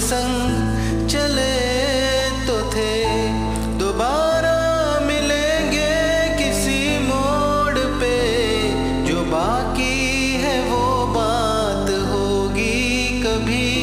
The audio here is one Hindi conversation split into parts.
संग चले तो थे। दोबारा मिलेंगे किसी मोड़ पे। जो बाकी है वो बात होगी कभी।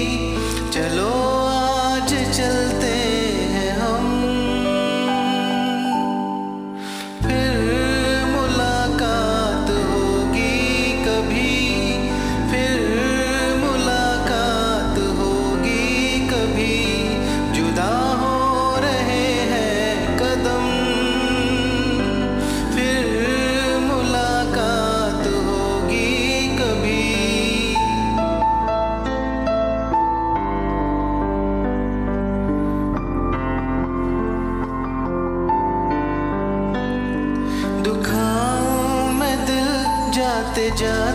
Just.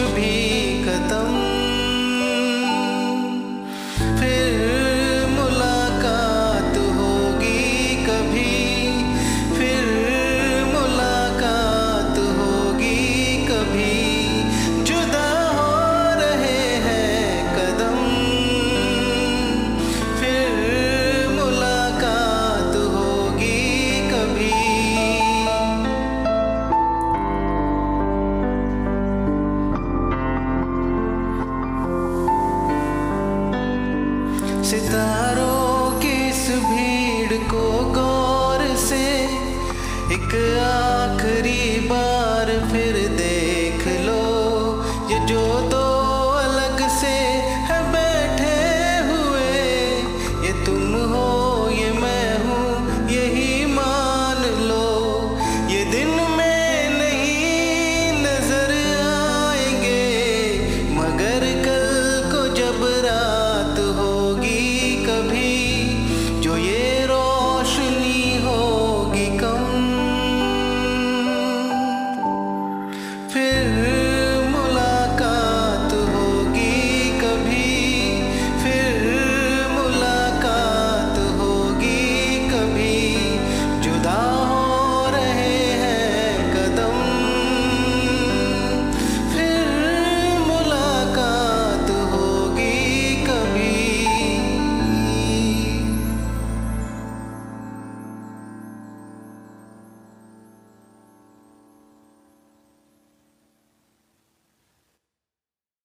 कुछ भी कदम सितारों की इस भीड़ को गौर से एक आग